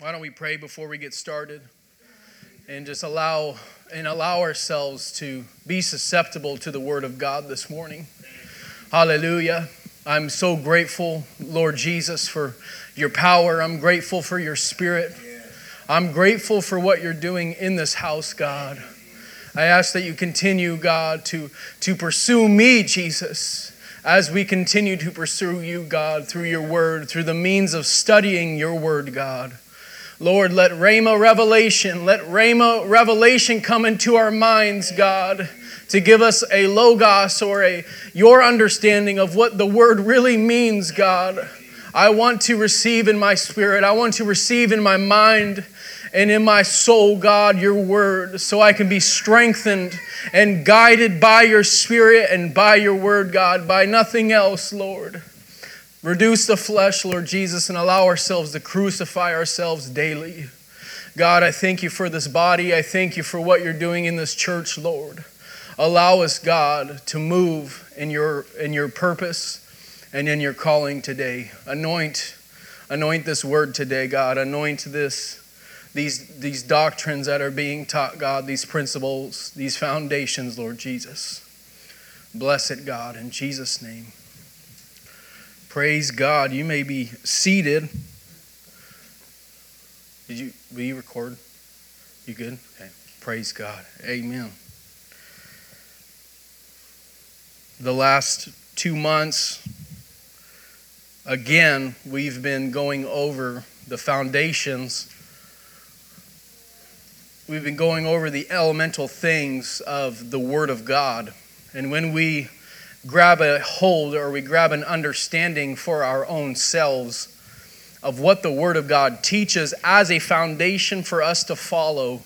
Why don't we pray before we get started and just allow and allow ourselves to be susceptible to the word of God this morning. Hallelujah. I'm so grateful, Lord Jesus, for your power. I'm grateful for your spirit. I'm grateful for what you're doing in this house, God. I ask that you continue, God, to, to pursue me, Jesus, as we continue to pursue you, God, through your word, through the means of studying your word, God. Lord, let Rhema revelation, let Rhema revelation come into our minds, God, to give us a logos or a your understanding of what the word really means, God. I want to receive in my spirit, I want to receive in my mind and in my soul, God, your word, so I can be strengthened and guided by your spirit and by your word, God, by nothing else, Lord. Reduce the flesh, Lord Jesus, and allow ourselves to crucify ourselves daily. God, I thank you for this body. I thank you for what you're doing in this church, Lord. Allow us, God, to move in your, in your purpose and in your calling today. Anoint, anoint this word today, God. Anoint this, these, these doctrines that are being taught, God, these principles, these foundations, Lord Jesus. Bless it, God, in Jesus' name. Praise God. You may be seated. Did you will you record? You good? Okay. Praise God. Amen. The last two months, again, we've been going over the foundations. We've been going over the elemental things of the Word of God. And when we grab a hold or we grab an understanding for our own selves of what the Word of God teaches as a foundation for us to follow,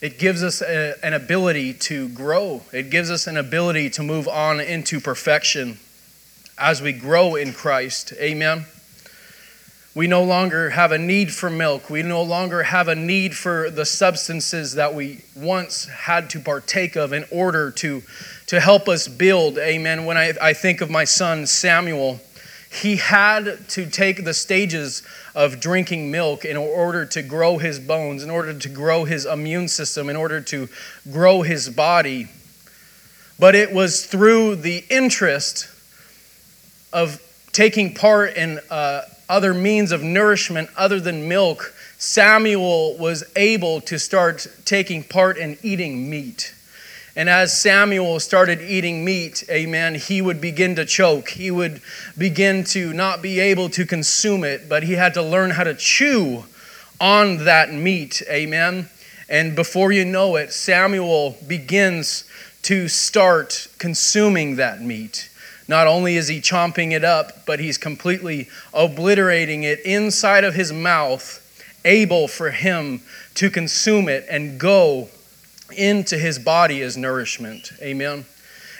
it gives us a, an ability to grow. It gives us an ability to move on into perfection as we grow in Christ. Amen. We no longer have a need for milk. We no longer have a need for the substances that we once had to partake of in order to, to help us build. Amen. When I, I think of my son Samuel, he had to take the stages of drinking milk in order to grow his bones, in order to grow his immune system, in order to grow his body. But it was through the interest of taking part in uh, other means of nourishment other than milk, Samuel was able to start taking part in eating meat. And as Samuel started eating meat, amen, he would begin to choke. He would begin to not be able to consume it, but he had to learn how to chew on that meat, amen. And before you know it, Samuel begins to start consuming that meat. Not only is he chomping it up, but he's completely obliterating it inside of his mouth, able for him to consume it and go into his body as nourishment. Amen.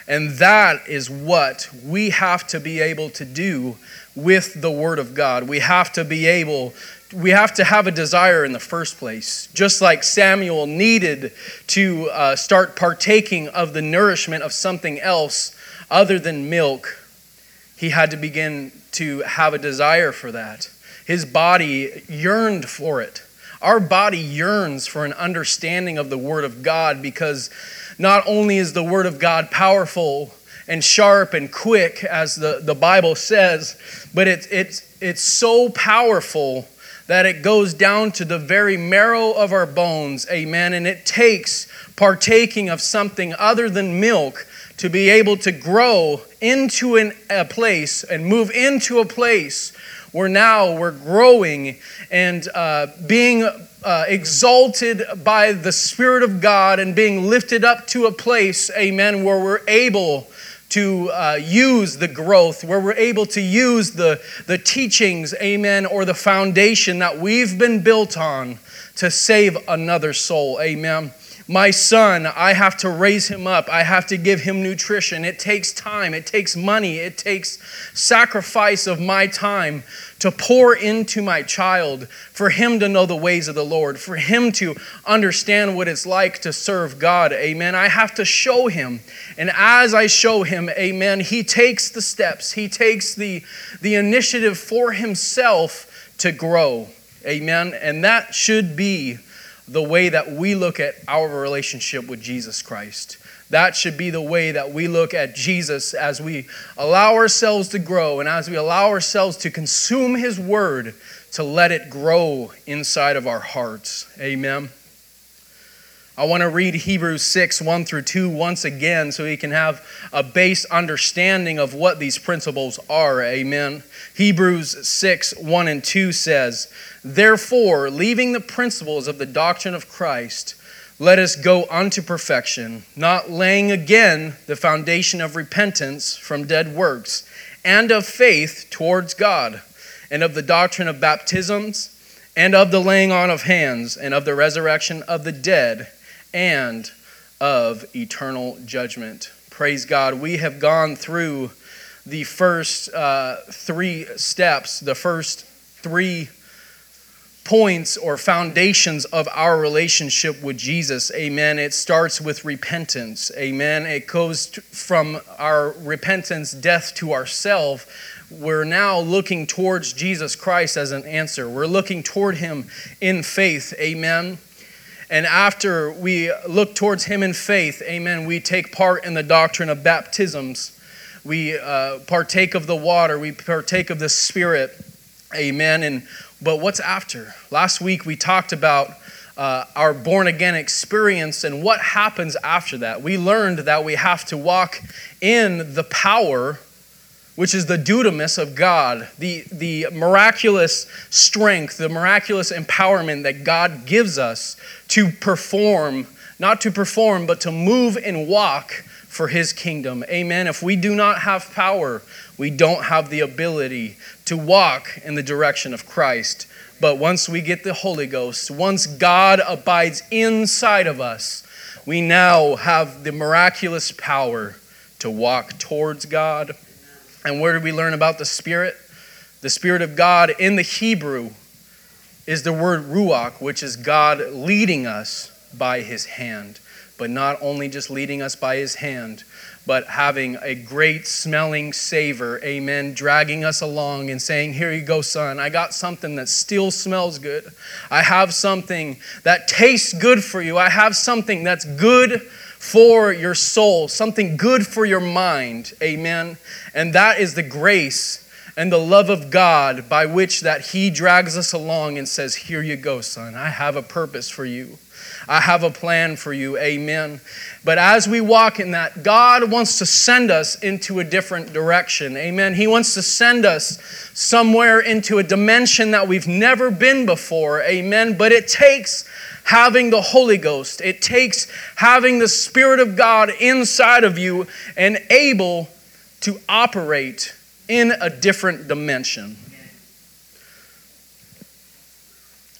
And that is what we have to be able to do with the Word of God. We have to be able, we have to have a desire in the first place. Just like Samuel needed to uh, start partaking of the nourishment of something else other than milk, he had to begin to have a desire for that. His body yearned for it. Our body yearns for an understanding of the Word of God because not only is the Word of God powerful and sharp and quick, as the, the Bible says, but it's, it's, it's so powerful that it goes down to the very marrow of our bones. Amen. And it takes partaking of something other than milk to be able to grow into an, a place and move into a place where now we're growing and uh, being uh, exalted by the Spirit of God and being lifted up to a place, amen, where we're able to uh, use the growth, where we're able to use the, the teachings, amen, or the foundation that we've been built on to save another soul, amen. My son, I have to raise him up. I have to give him nutrition. It takes time, it takes money, it takes sacrifice of my time to pour into my child for him to know the ways of the Lord, for him to understand what it's like to serve God. Amen. I have to show him. And as I show him, amen, he takes the steps, he takes the, the initiative for himself to grow. Amen. And that should be the way that we look at our relationship with Jesus Christ. That should be the way that we look at Jesus as we allow ourselves to grow and as we allow ourselves to consume His Word to let it grow inside of our hearts. Amen. I want to read Hebrews 6, 1 through 2 once again so we can have a base understanding of what these principles are. Amen. Hebrews 6, 1 and 2 says, Therefore, leaving the principles of the doctrine of Christ, let us go unto perfection, not laying again the foundation of repentance from dead works, and of faith towards God, and of the doctrine of baptisms, and of the laying on of hands, and of the resurrection of the dead and of eternal judgment. Praise God. We have gone through the first uh, three steps, the first three points or foundations of our relationship with Jesus. Amen. It starts with repentance. Amen. It goes from our repentance, death to ourself. We're now looking towards Jesus Christ as an answer. We're looking toward him in faith. Amen. And after we look towards Him in faith, amen, we take part in the doctrine of baptisms. We uh, partake of the water, we partake of the Spirit, amen. And but what's after? Last week we talked about uh, our born again experience and what happens after that. We learned that we have to walk in the power which is the dunamis of God, the, the miraculous strength, the miraculous empowerment that God gives us to perform, not to perform, but to move and walk for his kingdom. Amen. If we do not have power, we don't have the ability to walk in the direction of Christ. But once we get the Holy Ghost, once God abides inside of us, we now have the miraculous power to walk towards God and where do we learn about the Spirit? The Spirit of God in the Hebrew is the word ruach, which is God leading us by his hand. But not only just leading us by his hand, but having a great smelling savor, amen, dragging us along and saying, Here you go, son. I got something that still smells good. I have something that tastes good for you. I have something that's good for your soul, something good for your mind. Amen. And that is the grace and the love of God by which that he drags us along and says, "Here you go, son. I have a purpose for you. I have a plan for you." Amen. But as we walk in that, God wants to send us into a different direction. Amen. He wants to send us somewhere into a dimension that we've never been before. Amen. But it takes having the Holy Ghost. It takes having the Spirit of God inside of you and able to operate in a different dimension.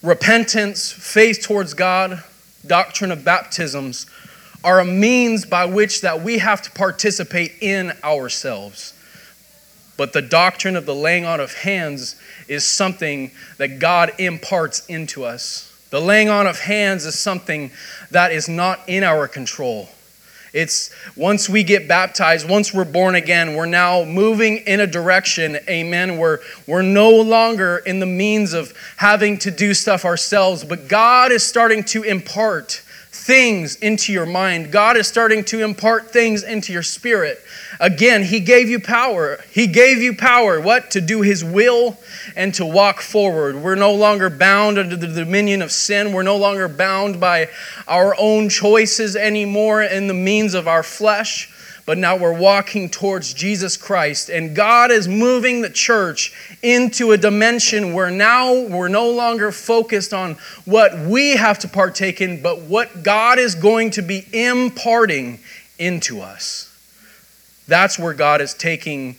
Repentance, faith towards God, doctrine of baptisms are a means by which that we have to participate in ourselves. But the doctrine of the laying on of hands is something that God imparts into us. The laying on of hands is something that is not in our control. It's once we get baptized, once we're born again, we're now moving in a direction, amen, where we're no longer in the means of having to do stuff ourselves, but God is starting to impart things into your mind. God is starting to impart things into your spirit. Again, He gave you power. He gave you power, what? To do His will and to walk forward. We're no longer bound under the dominion of sin. We're no longer bound by our own choices anymore and the means of our flesh but now we're walking towards Jesus Christ. And God is moving the church into a dimension where now we're no longer focused on what we have to partake in, but what God is going to be imparting into us. That's where God is taking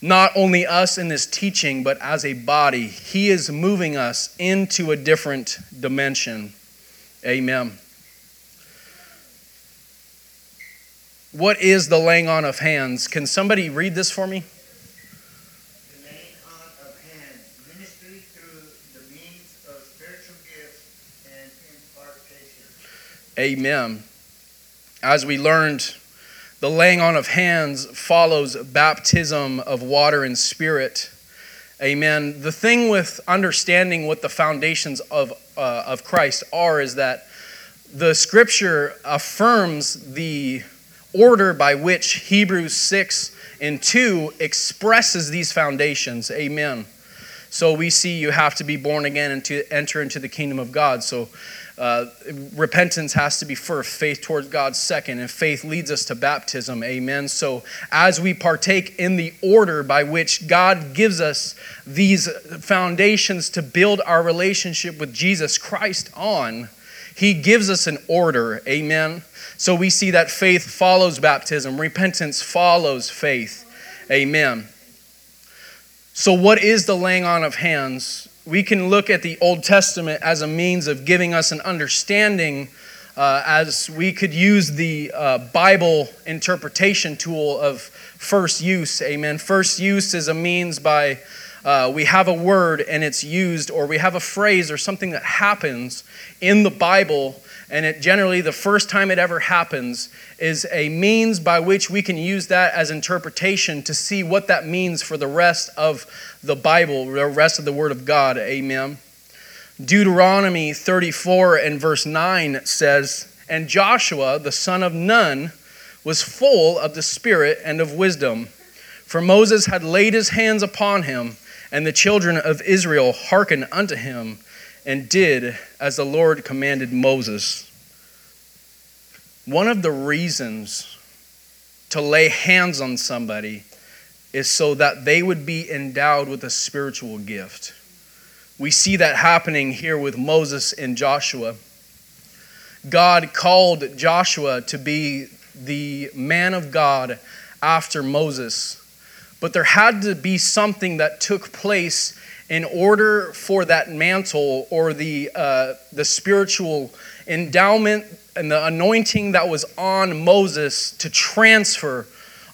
not only us in this teaching, but as a body. He is moving us into a different dimension. Amen. What is the laying on of hands? Can somebody read this for me? Amen. As we learned, the laying on of hands follows baptism of water and spirit. Amen. The thing with understanding what the foundations of, uh, of Christ are is that the scripture affirms the order by which Hebrews 6 and 2 expresses these foundations. Amen. So we see you have to be born again and to enter into the kingdom of God. So uh, repentance has to be first, faith towards God second, and faith leads us to baptism. Amen. So, as we partake in the order by which God gives us these foundations to build our relationship with Jesus Christ on, He gives us an order. Amen. So, we see that faith follows baptism, repentance follows faith. Amen. So, what is the laying on of hands? we can look at the Old Testament as a means of giving us an understanding uh, as we could use the uh, Bible interpretation tool of first use. Amen. First use is a means by uh, we have a word and it's used, or we have a phrase or something that happens in the Bible, and it generally, the first time it ever happens, is a means by which we can use that as interpretation to see what that means for the rest of the Bible, the rest of the Word of God. Amen. Deuteronomy 34 and verse 9 says, And Joshua, the son of Nun, was full of the Spirit and of wisdom. For Moses had laid his hands upon him, and the children of Israel hearkened unto him and did as the Lord commanded Moses. One of the reasons to lay hands on somebody is so that they would be endowed with a spiritual gift. We see that happening here with Moses and Joshua. God called Joshua to be the man of God after Moses. But there had to be something that took place in order for that mantle or the, uh, the spiritual endowment and the anointing that was on Moses to transfer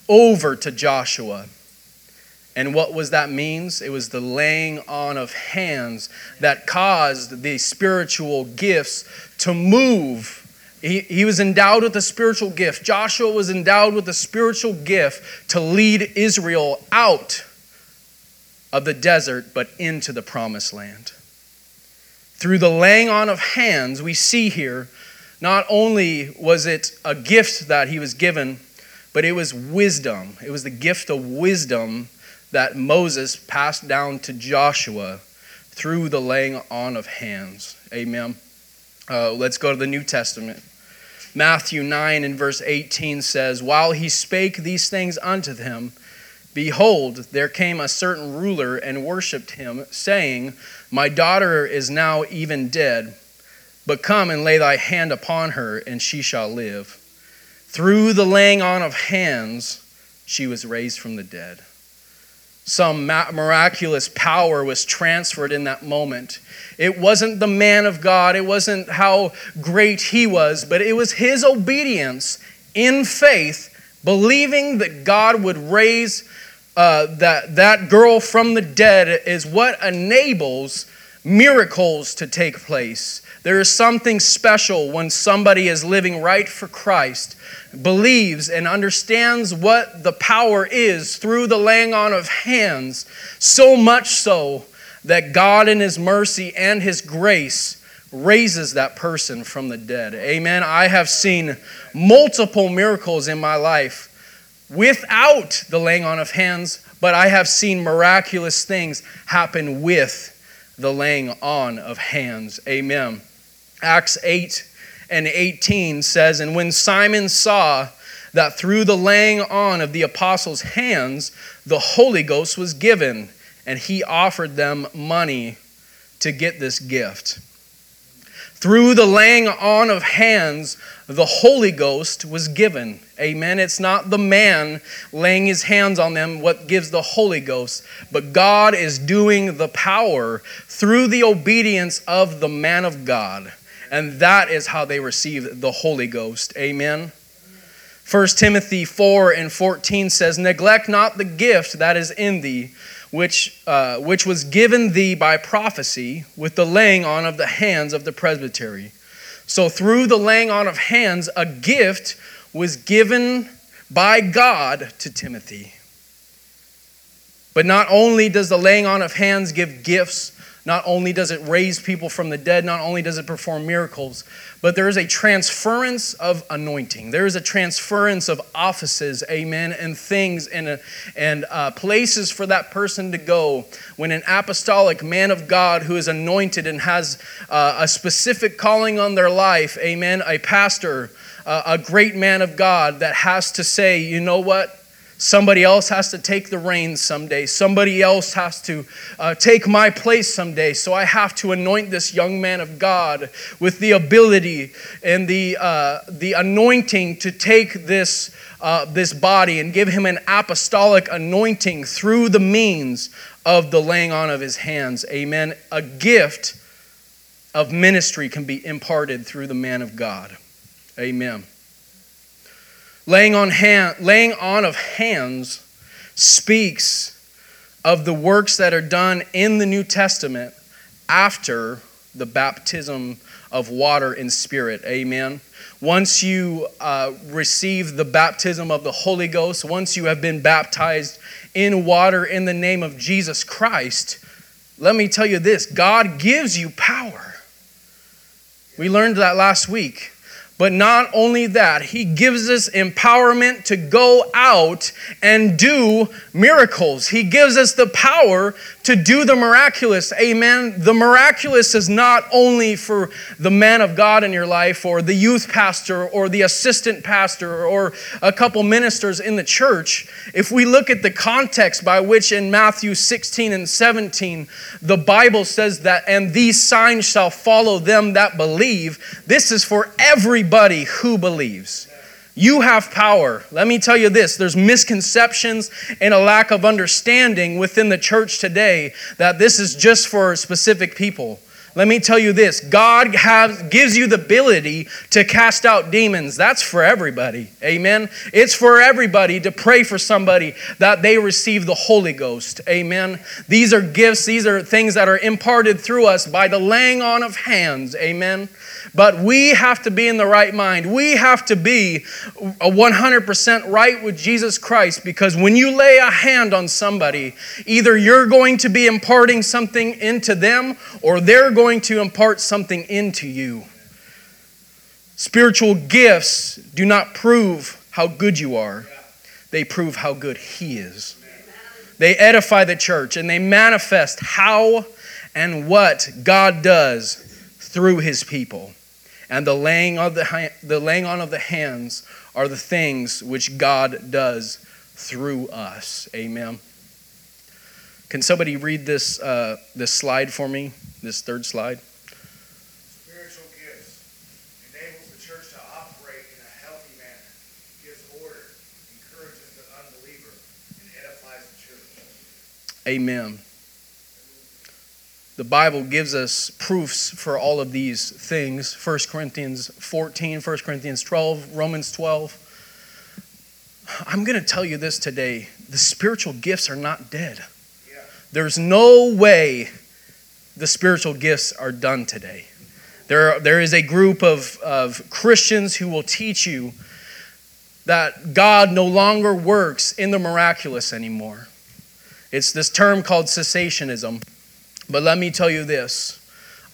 over to Joshua. And what was that means? It was the laying on of hands that caused the spiritual gifts to move. He, he was endowed with a spiritual gift. Joshua was endowed with a spiritual gift to lead Israel out of the desert but into the promised land. Through the laying on of hands, we see here not only was it a gift that he was given, but it was wisdom. It was the gift of wisdom that Moses passed down to Joshua through the laying on of hands. Amen. Uh, let's go to the New Testament. Matthew 9 and verse 18 says, While he spake these things unto them, behold, there came a certain ruler and worshipped him, saying, My daughter is now even dead, but come and lay thy hand upon her, and she shall live. Through the laying on of hands, she was raised from the dead some miraculous power was transferred in that moment. It wasn't the man of God, it wasn't how great he was, but it was his obedience in faith, believing that God would raise uh, that, that girl from the dead, is what enables miracles to take place. There is something special when somebody is living right for Christ, believes and understands what the power is through the laying on of hands, so much so that God, in His mercy and His grace, raises that person from the dead. Amen. I have seen multiple miracles in my life without the laying on of hands, but I have seen miraculous things happen with the laying on of hands. Amen. Acts 8 and 18 says, And when Simon saw that through the laying on of the apostles' hands the Holy Ghost was given, and he offered them money to get this gift. Through the laying on of hands, the Holy Ghost was given. Amen. It's not the man laying his hands on them what gives the Holy Ghost, but God is doing the power through the obedience of the man of God. And that is how they received the Holy Ghost. Amen. 1 Timothy 4 and 14 says, Neglect not the gift that is in thee, which, uh, which was given thee by prophecy with the laying on of the hands of the presbytery. So, through the laying on of hands, a gift was given by God to Timothy. But not only does the laying on of hands give gifts, not only does it raise people from the dead, not only does it perform miracles, but there is a transference of anointing. There is a transference of offices, amen, and things and, uh, and uh, places for that person to go when an apostolic man of God who is anointed and has uh, a specific calling on their life, amen, a pastor, uh, a great man of God that has to say, you know what? Somebody else has to take the reins someday. Somebody else has to uh, take my place someday. So I have to anoint this young man of God with the ability and the, uh, the anointing to take this, uh, this body and give him an apostolic anointing through the means of the laying on of his hands. Amen. A gift of ministry can be imparted through the man of God. Amen. Laying on, hand, laying on of hands speaks of the works that are done in the New Testament after the baptism of water and spirit. Amen. Once you uh, receive the baptism of the Holy Ghost, once you have been baptized in water in the name of Jesus Christ, let me tell you this God gives you power. We learned that last week. But not only that, he gives us empowerment to go out and do miracles. He gives us the power to do the miraculous. Amen. The miraculous is not only for the man of God in your life or the youth pastor or the assistant pastor or a couple ministers in the church. If we look at the context by which in Matthew 16 and 17, the Bible says that, and these signs shall follow them that believe, this is for everybody who believes. You have power. Let me tell you this there's misconceptions and a lack of understanding within the church today that this is just for specific people. Let me tell you this God has, gives you the ability to cast out demons. That's for everybody. Amen. It's for everybody to pray for somebody that they receive the Holy Ghost. Amen. These are gifts, these are things that are imparted through us by the laying on of hands. Amen. But we have to be in the right mind. We have to be 100% right with Jesus Christ because when you lay a hand on somebody, either you're going to be imparting something into them or they're going to impart something into you. Spiritual gifts do not prove how good you are, they prove how good He is. They edify the church and they manifest how and what God does through His people and the laying, of the, the laying on of the hands are the things which God does through us. Amen. Can somebody read this, uh, this slide for me? This third slide? Spiritual gifts enables the church to operate in a healthy manner, gives order, encourages the unbeliever, and edifies the church. Amen. The Bible gives us proofs for all of these things 1 Corinthians 14, 1 Corinthians 12, Romans 12. I'm going to tell you this today the spiritual gifts are not dead. There's no way the spiritual gifts are done today. There, there is a group of, of Christians who will teach you that God no longer works in the miraculous anymore. It's this term called cessationism. But let me tell you this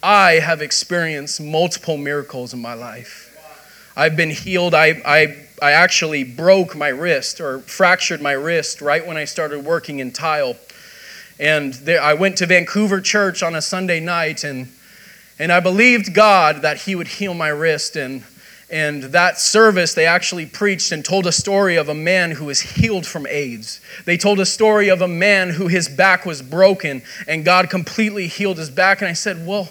I have experienced multiple miracles in my life. I've been healed. I, I, I actually broke my wrist or fractured my wrist right when I started working in tile. And there, I went to Vancouver Church on a Sunday night, and, and I believed God that He would heal my wrist. And and that service, they actually preached and told a story of a man who was healed from AIDS. They told a story of a man who his back was broken and God completely healed his back. And I said, Well,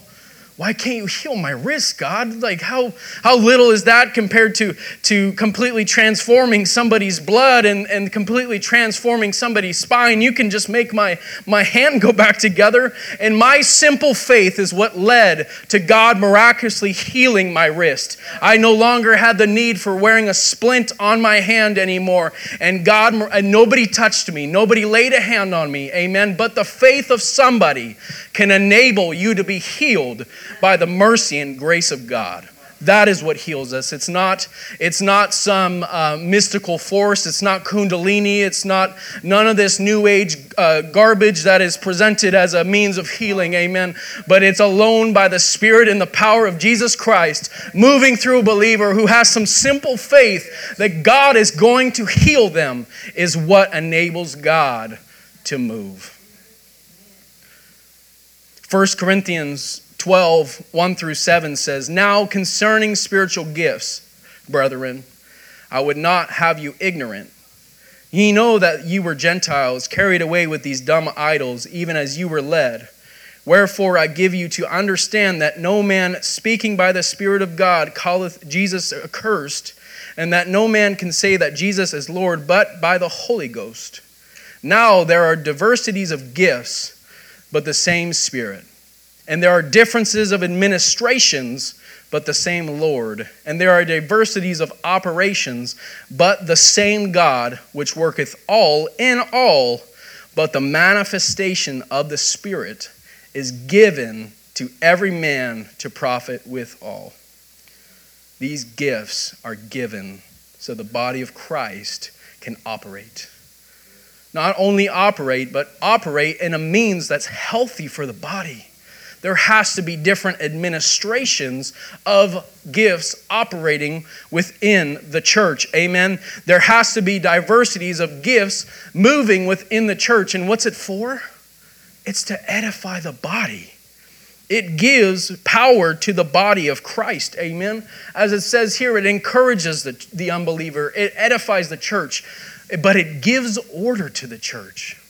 why can't you heal my wrist, God? Like, how, how little is that compared to, to completely transforming somebody's blood and, and completely transforming somebody's spine? You can just make my, my hand go back together. And my simple faith is what led to God miraculously healing my wrist. I no longer had the need for wearing a splint on my hand anymore. And God, and nobody touched me, nobody laid a hand on me. Amen. But the faith of somebody can enable you to be healed by the mercy and grace of God. That is what heals us. It's not, it's not some uh, mystical force. It's not Kundalini. It's not none of this New Age uh, garbage that is presented as a means of healing. Amen. But it's alone by the Spirit and the power of Jesus Christ moving through a believer who has some simple faith that God is going to heal them, is what enables God to move. 1 Corinthians 12, 1 through 7 says, Now concerning spiritual gifts, brethren, I would not have you ignorant. Ye know that you were Gentiles, carried away with these dumb idols, even as you were led. Wherefore I give you to understand that no man speaking by the Spirit of God calleth Jesus accursed, and that no man can say that Jesus is Lord but by the Holy Ghost. Now there are diversities of gifts, but the same Spirit. And there are differences of administrations, but the same Lord. And there are diversities of operations, but the same God, which worketh all in all. But the manifestation of the Spirit is given to every man to profit with all. These gifts are given so the body of Christ can operate. Not only operate, but operate in a means that's healthy for the body there has to be different administrations of gifts operating within the church. Amen. There has to be diversities of gifts moving within the church. And what's it for? It's to edify the body. It gives power to the body of Christ. Amen. As it says here, it encourages the, the unbeliever, it edifies the church, but it gives order to the church.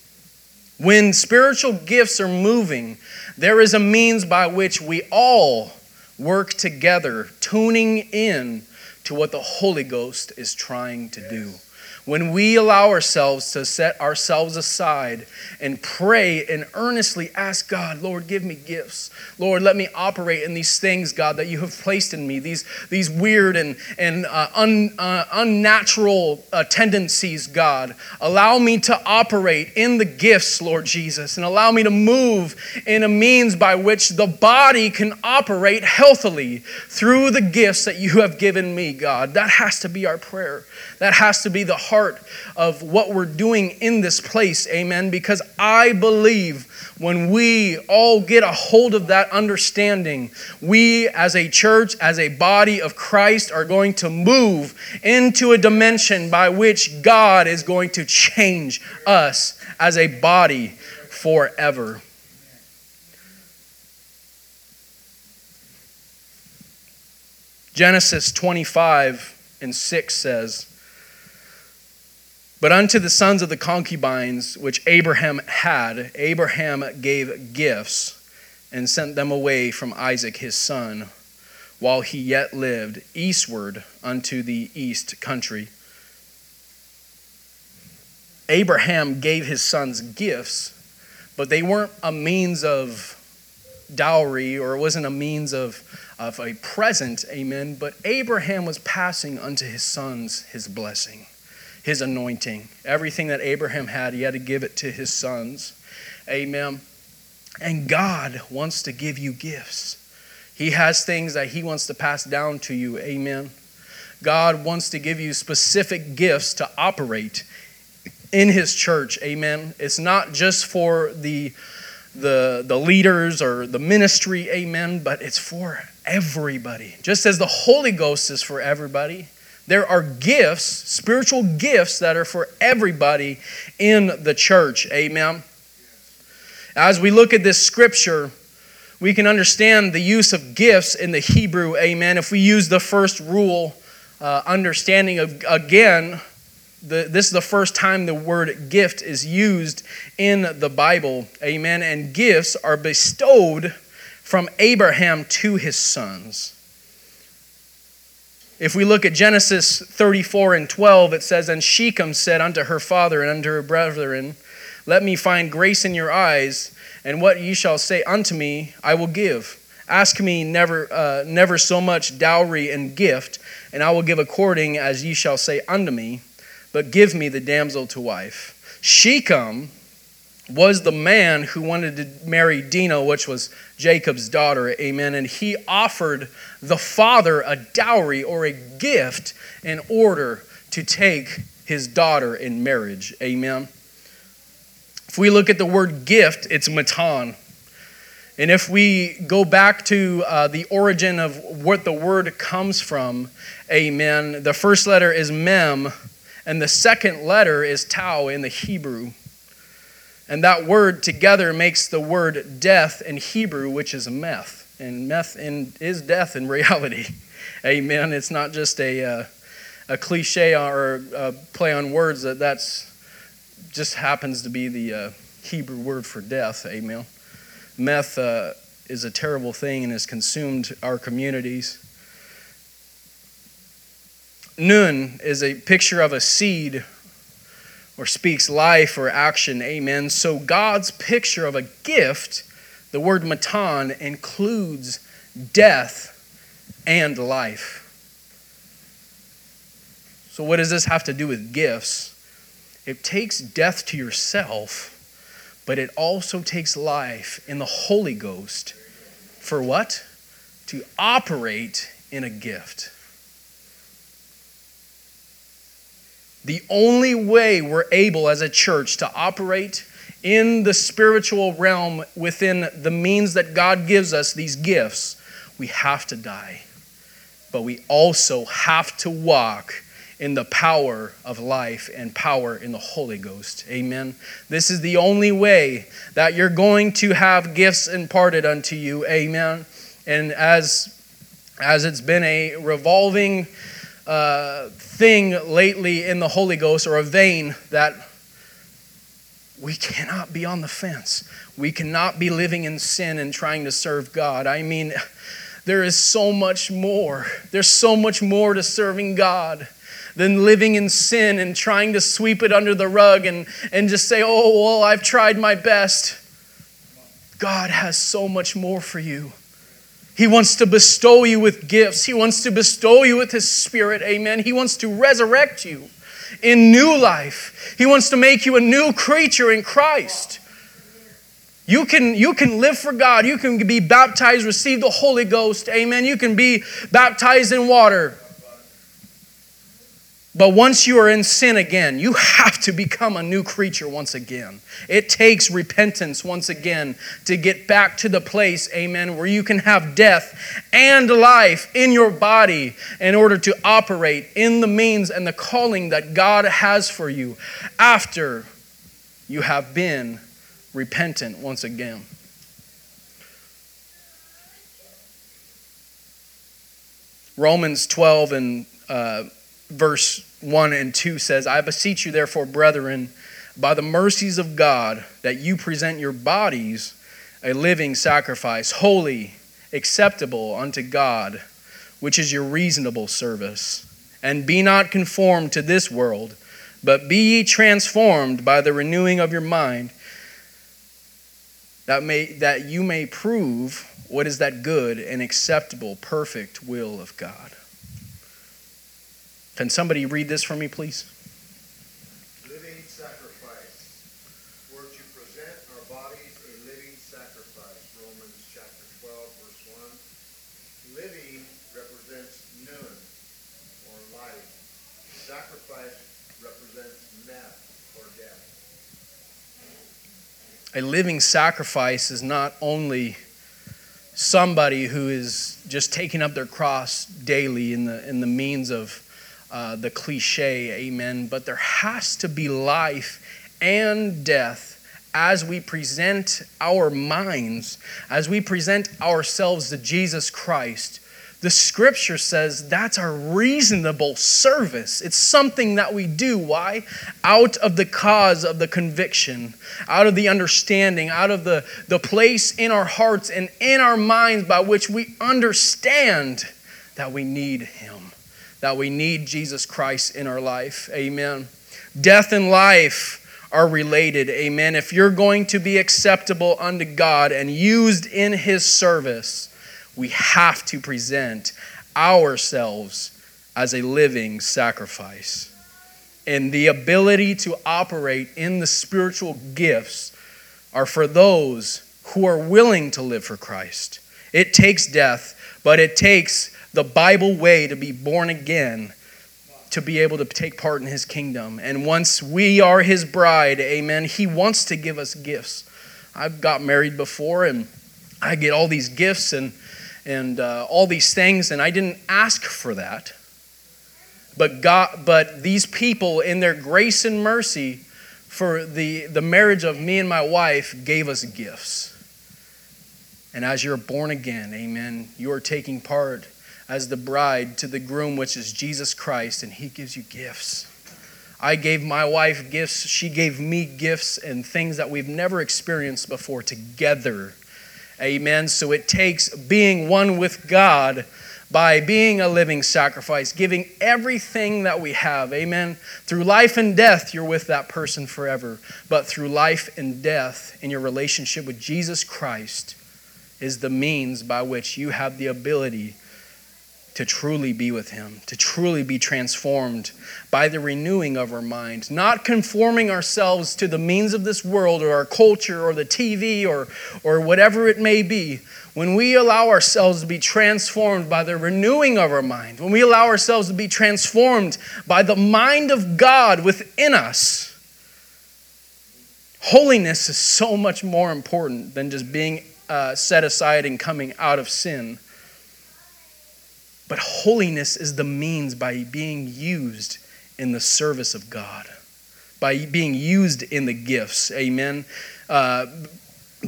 When spiritual gifts are moving, there is a means by which we all work together, tuning in to what the Holy Ghost is trying to do. When we allow ourselves to set ourselves aside and pray and earnestly ask God, Lord, give me gifts. Lord, let me operate in these things, God, that you have placed in me, these, these weird and, and uh, un, uh, unnatural uh, tendencies, God. Allow me to operate in the gifts, Lord Jesus, and allow me to move in a means by which the body can operate healthily through the gifts that you have given me, God. That has to be our prayer. That has to be the heart of what we're doing in this place. Amen. Because I believe when we all get a hold of that understanding, we as a church, as a body of Christ, are going to move into a dimension by which God is going to change us as a body forever. Genesis 25 and 6 says, but unto the sons of the concubines which Abraham had, Abraham gave gifts and sent them away from Isaac his son, while he yet lived, eastward unto the east country. Abraham gave his sons gifts, but they weren't a means of dowry or it wasn't a means of, of a present, amen. But Abraham was passing unto his sons his blessing his anointing. Everything that Abraham had, he had to give it to his sons. Amen. And God wants to give you gifts. He has things that he wants to pass down to you. Amen. God wants to give you specific gifts to operate in his church. Amen. It's not just for the the the leaders or the ministry, amen, but it's for everybody. Just as the Holy Ghost is for everybody, there are gifts, spiritual gifts, that are for everybody in the church. Amen. As we look at this scripture, we can understand the use of gifts in the Hebrew. Amen. If we use the first rule, uh, understanding of, again, the, this is the first time the word gift is used in the Bible. Amen. And gifts are bestowed from Abraham to his sons. If we look at Genesis 34 and 12, it says, And Shechem said unto her father and unto her brethren, Let me find grace in your eyes, and what ye shall say unto me, I will give. Ask me never, uh, never so much dowry and gift, and I will give according as ye shall say unto me, but give me the damsel to wife. Shechem was the man who wanted to marry Dinah, which was Jacob's daughter. Amen. And he offered the father a dowry or a gift in order to take his daughter in marriage. Amen. If we look at the word gift, it's matan. And if we go back to uh, the origin of what the word comes from, amen, the first letter is mem, and the second letter is tau in the Hebrew. And that word together makes the word death in Hebrew, which is meth. And meth in, is death in reality. Amen. It's not just a, uh, a cliche or a play on words that that's just happens to be the uh, Hebrew word for death. Amen. Meth uh, is a terrible thing and has consumed our communities. Nun is a picture of a seed or speaks life or action. Amen. So God's picture of a gift, the word matan, includes death and life. So, what does this have to do with gifts? It takes death to yourself, but it also takes life in the Holy Ghost. For what? To operate in a gift. The only way we're able as a church to operate in the spiritual realm within the means that God gives us, these gifts, we have to die. But we also have to walk in the power of life and power in the Holy Ghost. Amen. This is the only way that you're going to have gifts imparted unto you. Amen. And as as it's been a revolving thing lately in the Holy Ghost or a vein that we cannot be on the fence. We cannot be living in sin and trying to serve God. I mean, there is so much more. There's so much more to serving God than living in sin and trying to sweep it under the rug and, and just say, oh, well, I've tried my best. God has so much more for you. He wants to bestow you with gifts. He wants to bestow you with His Spirit. Amen. He wants to resurrect you in new life. He wants to make you a new creature in Christ. You can, you can live for God. You can be baptized, receive the Holy Ghost. Amen. You can be baptized in water. But once you are in sin again, you have to become a new creature once again. It takes repentance once again to get back to the place, amen, where you can have death and life in your body in order to operate in the means and the calling that God has for you after you have been repentant once again. Romans 12 and uh, verse 1 and 2 says, I beseech you, therefore, brethren, by the mercies of God, that you present your bodies a living sacrifice, holy, acceptable unto God, which is your reasonable service. And be not conformed to this world, but be ye transformed by the renewing of your mind, that, may, that you may prove what is that good and acceptable, perfect will of God. Can somebody read this for me, please? Living sacrifice. We're to present our bodies a living sacrifice. Romans chapter 12, verse 1. Living represents nun or life. Sacrifice represents meth or death. A living sacrifice is not only somebody who is just taking up their cross daily in the, in the means of uh, the cliche, amen, but there has to be life and death as we present our minds, as we present ourselves to Jesus Christ. The scripture says that's our reasonable service. It's something that we do. Why? Out of the cause of the conviction, out of the understanding, out of the, the place in our hearts and in our minds by which we understand that we need Him that we need Jesus Christ in our life. Amen. Death and life are related. Amen. If you're going to be acceptable unto God and used in His service, we have to present ourselves as a living sacrifice. And the ability to operate in the spiritual gifts are for those who are willing to live for Christ. It takes death, but it takes the Bible way to be born again to be able to take part in his kingdom. And once we are his bride, amen, he wants to give us gifts. I've got married before and I get all these gifts and and uh, all these things and I didn't ask for that. But God but these people in their grace and mercy for the the marriage of me and my wife gave us gifts. And as you're born again, amen, you are taking part as the bride to the groom, which is Jesus Christ, and he gives you gifts. I gave my wife gifts. She gave me gifts and things that we've never experienced before together. Amen. So it takes being one with God by being a living sacrifice, giving everything that we have. Amen. Through life and death, you're with that person forever. But through life and death in your relationship with Jesus Christ is the means by which you have the ability to truly be with Him, to truly be transformed by the renewing of our mind, not conforming ourselves to the means of this world or our culture or the TV or, or whatever it may be. When we allow ourselves to be transformed by the renewing of our mind, when we allow ourselves to be transformed by the mind of God within us, holiness is so much more important than just being uh, set aside and coming out of sin. But holiness is the means by being used in the service of God, by being used in the gifts. Amen. Uh,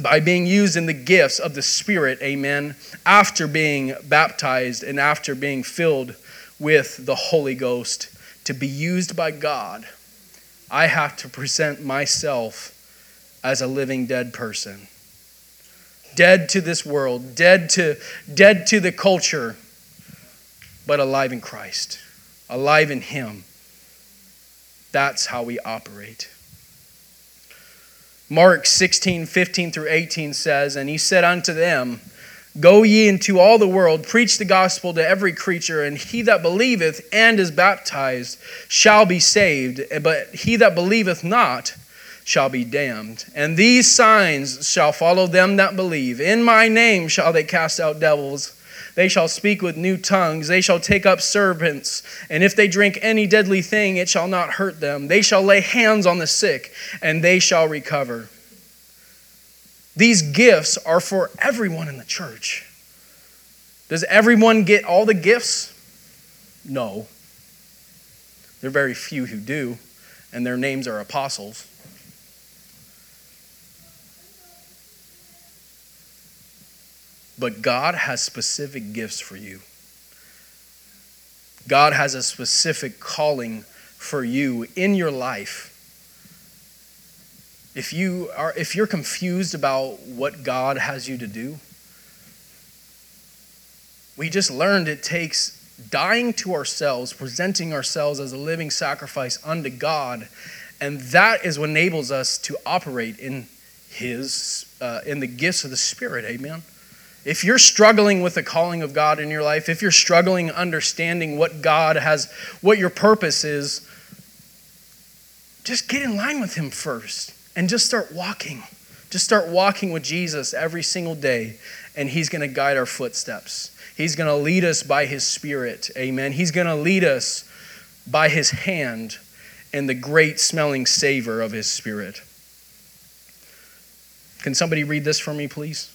by being used in the gifts of the Spirit, amen, after being baptized and after being filled with the Holy Ghost to be used by God, I have to present myself as a living dead person. Dead to this world, dead to, dead to the culture, but alive in Christ, alive in Him. That's how we operate. Mark 16, 15 through 18 says, And he said unto them, Go ye into all the world, preach the gospel to every creature, and he that believeth and is baptized shall be saved, but he that believeth not shall be damned. And these signs shall follow them that believe. In my name shall they cast out devils. They shall speak with new tongues. They shall take up serpents. And if they drink any deadly thing, it shall not hurt them. They shall lay hands on the sick, and they shall recover. These gifts are for everyone in the church. Does everyone get all the gifts? No. There are very few who do, and their names are apostles. But God has specific gifts for you. God has a specific calling for you in your life. If you are if you're confused about what God has you to do, we just learned it takes dying to ourselves, presenting ourselves as a living sacrifice unto God, and that is what enables us to operate in His uh, in the gifts of the Spirit. Amen. If you're struggling with the calling of God in your life, if you're struggling understanding what God has, what your purpose is, just get in line with Him first and just start walking. Just start walking with Jesus every single day, and He's going to guide our footsteps. He's going to lead us by His Spirit. Amen. He's going to lead us by His hand and the great smelling savor of His Spirit. Can somebody read this for me, please?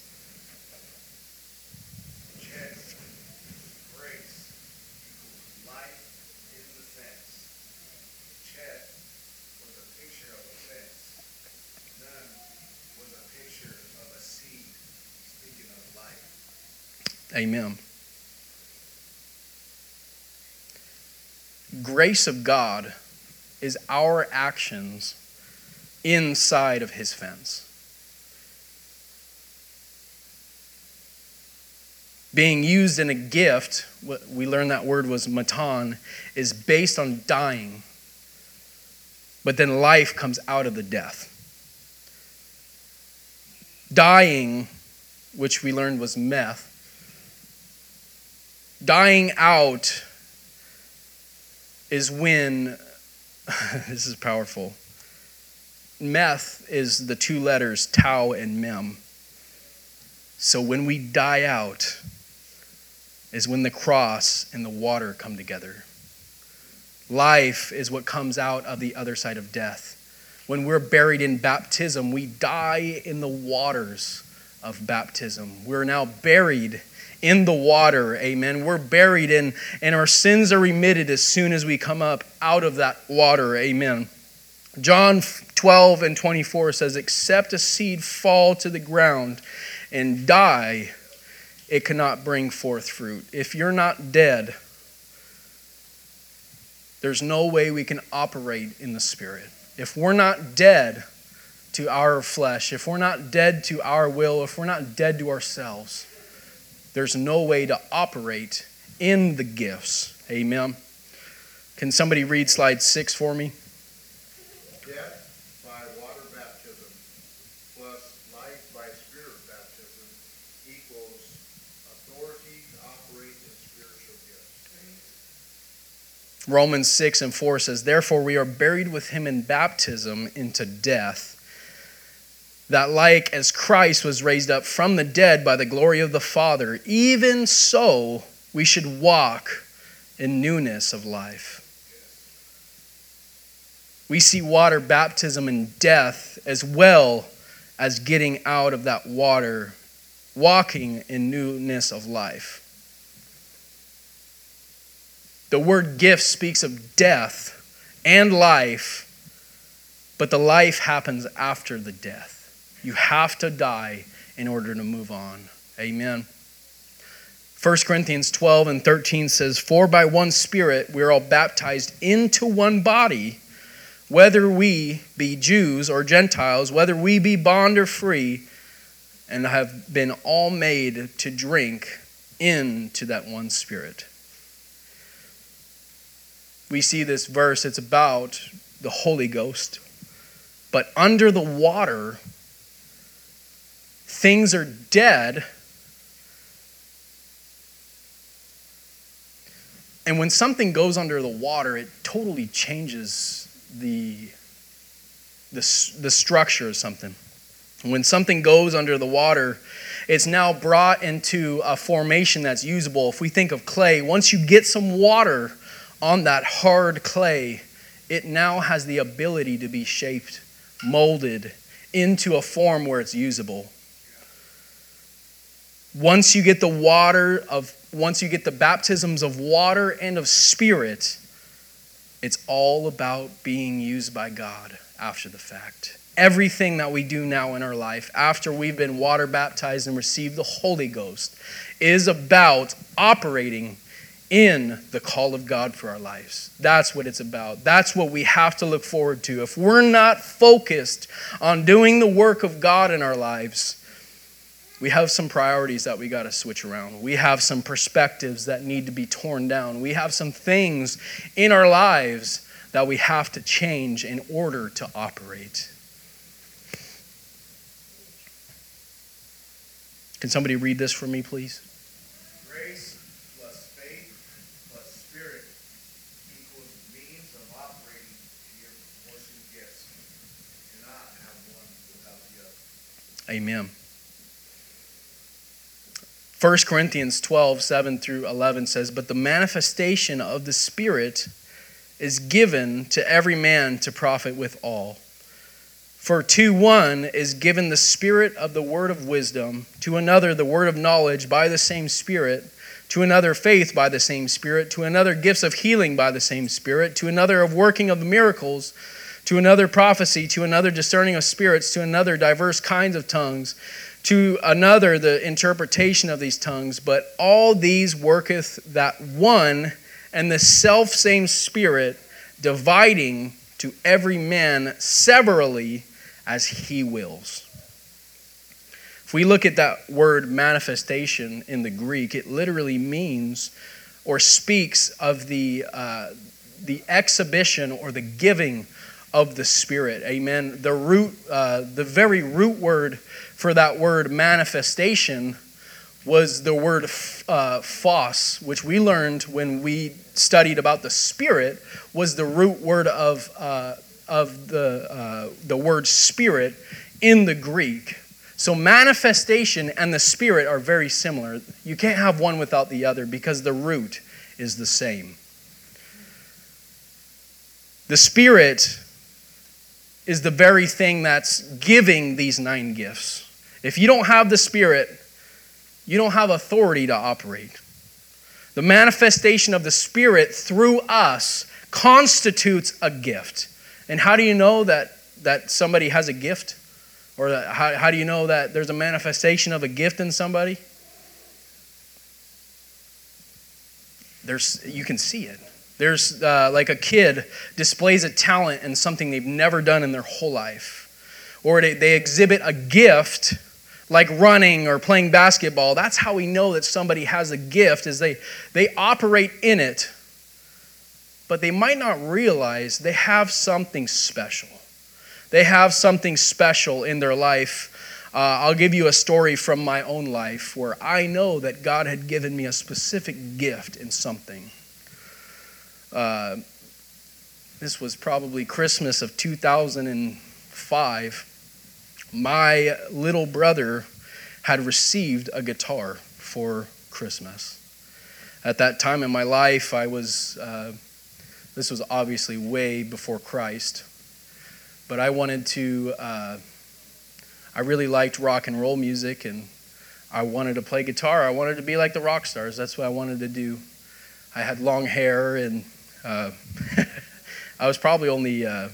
Amen. Grace of God is our actions inside of his fence. Being used in a gift, we learned that word was matan, is based on dying. But then life comes out of the death. Dying, which we learned was meth, dying out is when, this is powerful, meth is the two letters tau and mem. So when we die out, is when the cross and the water come together. Life is what comes out of the other side of death. When we're buried in baptism, we die in the waters of baptism. We're now buried in the water. Amen. We're buried in, and our sins are remitted as soon as we come up out of that water. Amen. John 12 and 24 says, Except a seed fall to the ground and die, it cannot bring forth fruit. If you're not dead, there's no way we can operate in the Spirit. If we're not dead to our flesh, if we're not dead to our will, if we're not dead to ourselves, there's no way to operate in the gifts. Amen. Can somebody read slide six for me? Death by water baptism plus life by spirit baptism equals authority to operate in spiritual gifts. Romans 6 and 4 says, Therefore we are buried with him in baptism into death that like as Christ was raised up from the dead by the glory of the Father, even so we should walk in newness of life. We see water baptism and death as well as getting out of that water, walking in newness of life. The word gift speaks of death and life, but the life happens after the death. You have to die in order to move on. Amen. 1 Corinthians 12 and 13 says, For by one Spirit we are all baptized into one body, whether we be Jews or Gentiles, whether we be bond or free, and have been all made to drink into that one Spirit. We see this verse, it's about the Holy Ghost. But under the water, things are dead. And when something goes under the water, it totally changes the, the, the structure of something. When something goes under the water, it's now brought into a formation that's usable. If we think of clay, once you get some water on that hard clay, it now has the ability to be shaped, molded into a form where it's usable. Once you get the water of, once you get the baptisms of water and of spirit, it's all about being used by God after the fact. Everything that we do now in our life, after we've been water baptized and received the Holy Ghost, is about operating in the call of God for our lives. That's what it's about. That's what we have to look forward to. If we're not focused on doing the work of God in our lives, we have some priorities that we got to switch around. We have some perspectives that need to be torn down. We have some things in our lives that we have to change in order to operate. Can somebody read this for me, please? Grace plus faith plus spirit equals means of operating in your proportion gifts. You cannot have one without the other. Amen. 1 Corinthians 12, 7 through 11 says, But the manifestation of the Spirit is given to every man to profit with all. For to one is given the Spirit of the word of wisdom, to another the word of knowledge by the same Spirit, to another faith by the same Spirit, to another gifts of healing by the same Spirit, to another of working of miracles, to another prophecy, to another discerning of spirits, to another diverse kinds of tongues to another the interpretation of these tongues, but all these worketh that one and the self same Spirit, dividing to every man severally as he wills. If we look at that word manifestation in the Greek, it literally means or speaks of the, uh, the exhibition or the giving of the Spirit. Amen. The root, uh, the very root word for that word manifestation was the word uh, phos, which we learned when we studied about the Spirit, was the root word of uh, of the, uh, the word spirit in the Greek. So, manifestation and the spirit are very similar. You can't have one without the other because the root is the same. The spirit is the very thing that's giving these nine gifts. If you don't have the spirit, you don't have authority to operate. The manifestation of the spirit through us constitutes a gift. And how do you know that, that somebody has a gift? Or that, how, how do you know that there's a manifestation of a gift in somebody? There's, you can see it. There's uh, like a kid displays a talent in something they've never done in their whole life. Or they, they exhibit a gift like running or playing basketball. That's how we know that somebody has a gift is they, they operate in it, but they might not realize they have something special. They have something special in their life. Uh, I'll give you a story from my own life where I know that God had given me a specific gift in something. Uh, this was probably Christmas of 2005. My little brother had received a guitar for Christmas. At that time in my life, I was, uh, this was obviously way before Christ, but I wanted to, uh, I really liked rock and roll music and I wanted to play guitar. I wanted to be like the rock stars. That's what I wanted to do. I had long hair and uh, I was probably only uh,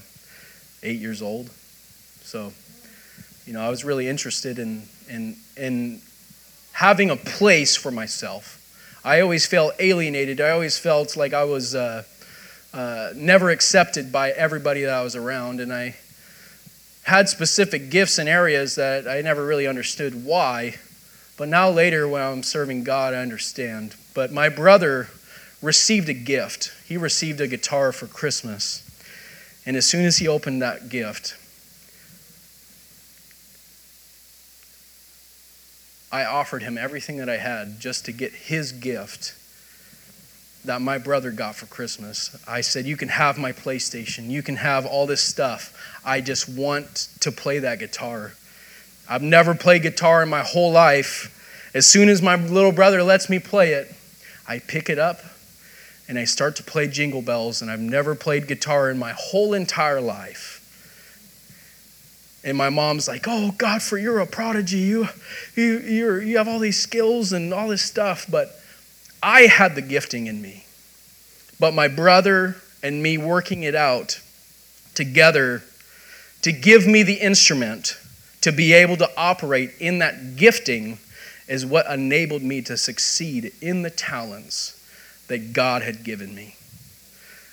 eight years old, so you know I was really interested in in in having a place for myself. I always felt alienated. I always felt like I was uh, uh, never accepted by everybody that I was around, and I had specific gifts in areas that I never really understood why. But now later, when I'm serving God, I understand. But my brother received a gift. He received a guitar for Christmas. And as soon as he opened that gift, I offered him everything that I had just to get his gift that my brother got for Christmas. I said, You can have my PlayStation. You can have all this stuff. I just want to play that guitar. I've never played guitar in my whole life. As soon as my little brother lets me play it, I pick it up and I start to play Jingle Bells, and I've never played guitar in my whole entire life. And my mom's like, "Oh, Godfrey, you're a prodigy. You, you, you you have all these skills and all this stuff." But I had the gifting in me. But my brother and me working it out together to give me the instrument to be able to operate in that gifting is what enabled me to succeed in the talents that God had given me.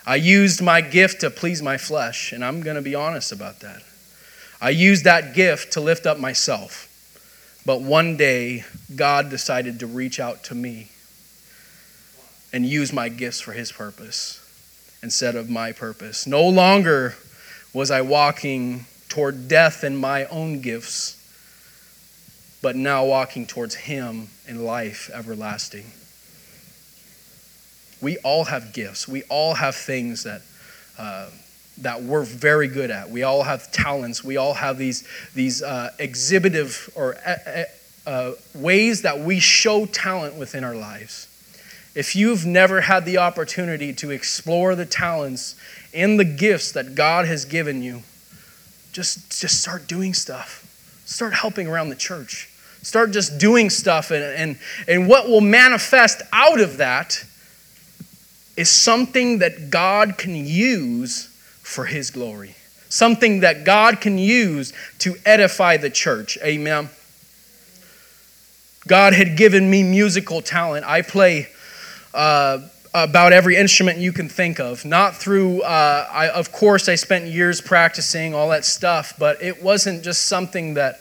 I used my gift to please my flesh, and I'm going to be honest about that. I used that gift to lift up myself. But one day, God decided to reach out to me and use my gifts for His purpose instead of my purpose. No longer was I walking toward death in my own gifts, but now walking towards Him in life everlasting. We all have gifts. We all have things that, uh, that we're very good at. We all have talents. We all have these, these uh, exhibitive or uh, uh, ways that we show talent within our lives. If you've never had the opportunity to explore the talents and the gifts that God has given you, just, just start doing stuff. Start helping around the church. Start just doing stuff, and, and, and what will manifest out of that is something that God can use for His glory, something that God can use to edify the church. Amen. God had given me musical talent. I play uh, about every instrument you can think of. Not through, uh, I, of course, I spent years practicing all that stuff, but it wasn't just something that.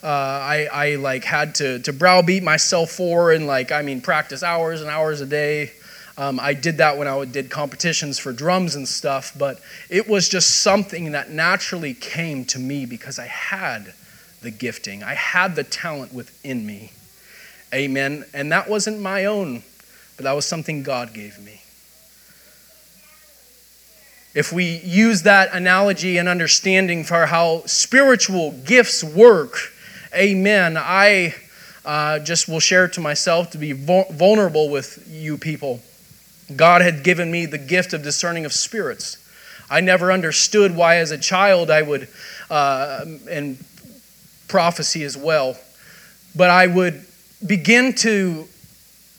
Uh, I, I like had to, to browbeat myself for and like I mean practice hours and hours a day um, I did that when I did competitions for drums and stuff, but it was just something that naturally came to me because I had the gifting, I had the talent within me. Amen. And that wasn't my own, but that was something God gave me. if we use that analogy and understanding for how spiritual gifts work, amen, I uh, just will share to myself to be vulnerable with you people. God had given me the gift of discerning of spirits. I never understood why, as a child, I would, uh, and prophecy as well, but I would begin to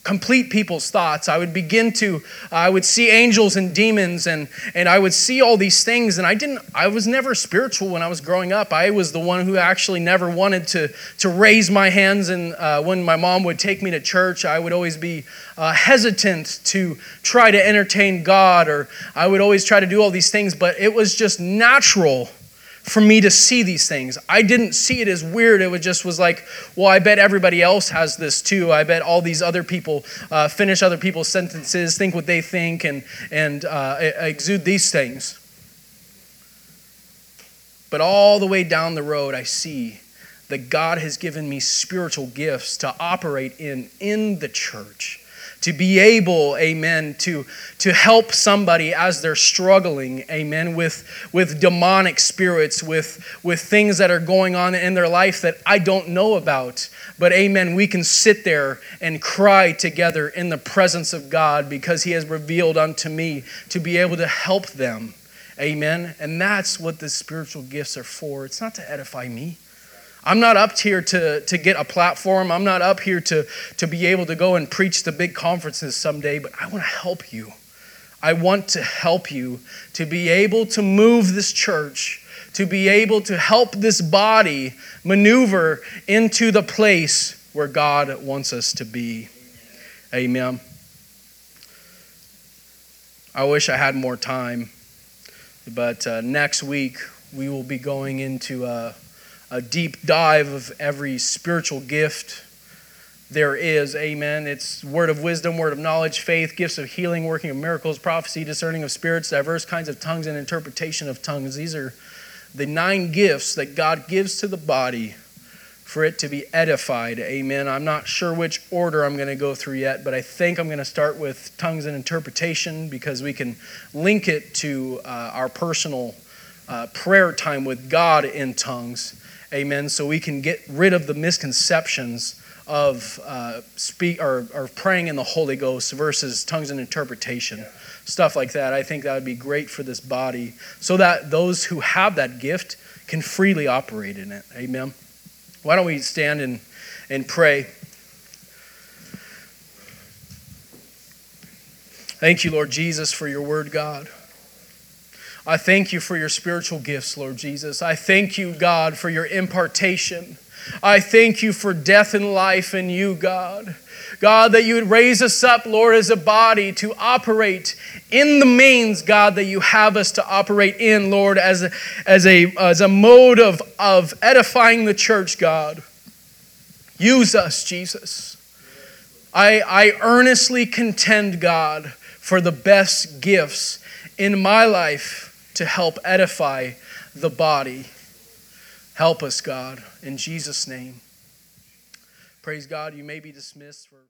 complete people's thoughts. I would begin to, I would see angels and demons and, and I would see all these things. And I didn't, I was never spiritual when I was growing up. I was the one who actually never wanted to, to raise my hands. And uh, when my mom would take me to church, I would always be uh, hesitant to try to entertain God or I would always try to do all these things. But it was just natural for me to see these things. I didn't see it as weird. It was just was like, well, I bet everybody else has this too. I bet all these other people uh, finish other people's sentences, think what they think, and and uh, exude these things. But all the way down the road, I see that God has given me spiritual gifts to operate in in the church to be able, amen, to, to help somebody as they're struggling, amen, with, with demonic spirits, with, with things that are going on in their life that I don't know about. But, amen, we can sit there and cry together in the presence of God because He has revealed unto me to be able to help them. Amen. And that's what the spiritual gifts are for. It's not to edify me. I'm not up here to, to get a platform. I'm not up here to, to be able to go and preach the big conferences someday, but I want to help you. I want to help you to be able to move this church, to be able to help this body maneuver into the place where God wants us to be. Amen. I wish I had more time, but uh, next week we will be going into. Uh, a deep dive of every spiritual gift there is. Amen. It's word of wisdom, word of knowledge, faith, gifts of healing, working of miracles, prophecy, discerning of spirits, diverse kinds of tongues, and interpretation of tongues. These are the nine gifts that God gives to the body for it to be edified. Amen. I'm not sure which order I'm going to go through yet, but I think I'm going to start with tongues and interpretation because we can link it to uh, our personal uh, prayer time with God in tongues. Amen. So we can get rid of the misconceptions of uh, speak or, or praying in the Holy Ghost versus tongues and interpretation, stuff like that. I think that would be great for this body, so that those who have that gift can freely operate in it. Amen. Why don't we stand and, and pray? Thank you, Lord Jesus, for your word, God. I thank you for your spiritual gifts, Lord Jesus. I thank you, God, for your impartation. I thank you for death and life in you, God. God, that you would raise us up, Lord, as a body to operate in the means, God, that you have us to operate in, Lord, as a, as a, as a mode of, of edifying the church, God. Use us, Jesus. I, I earnestly contend, God, for the best gifts in my life to help edify the body. Help us, God, in Jesus' name. Praise God. You may be dismissed for.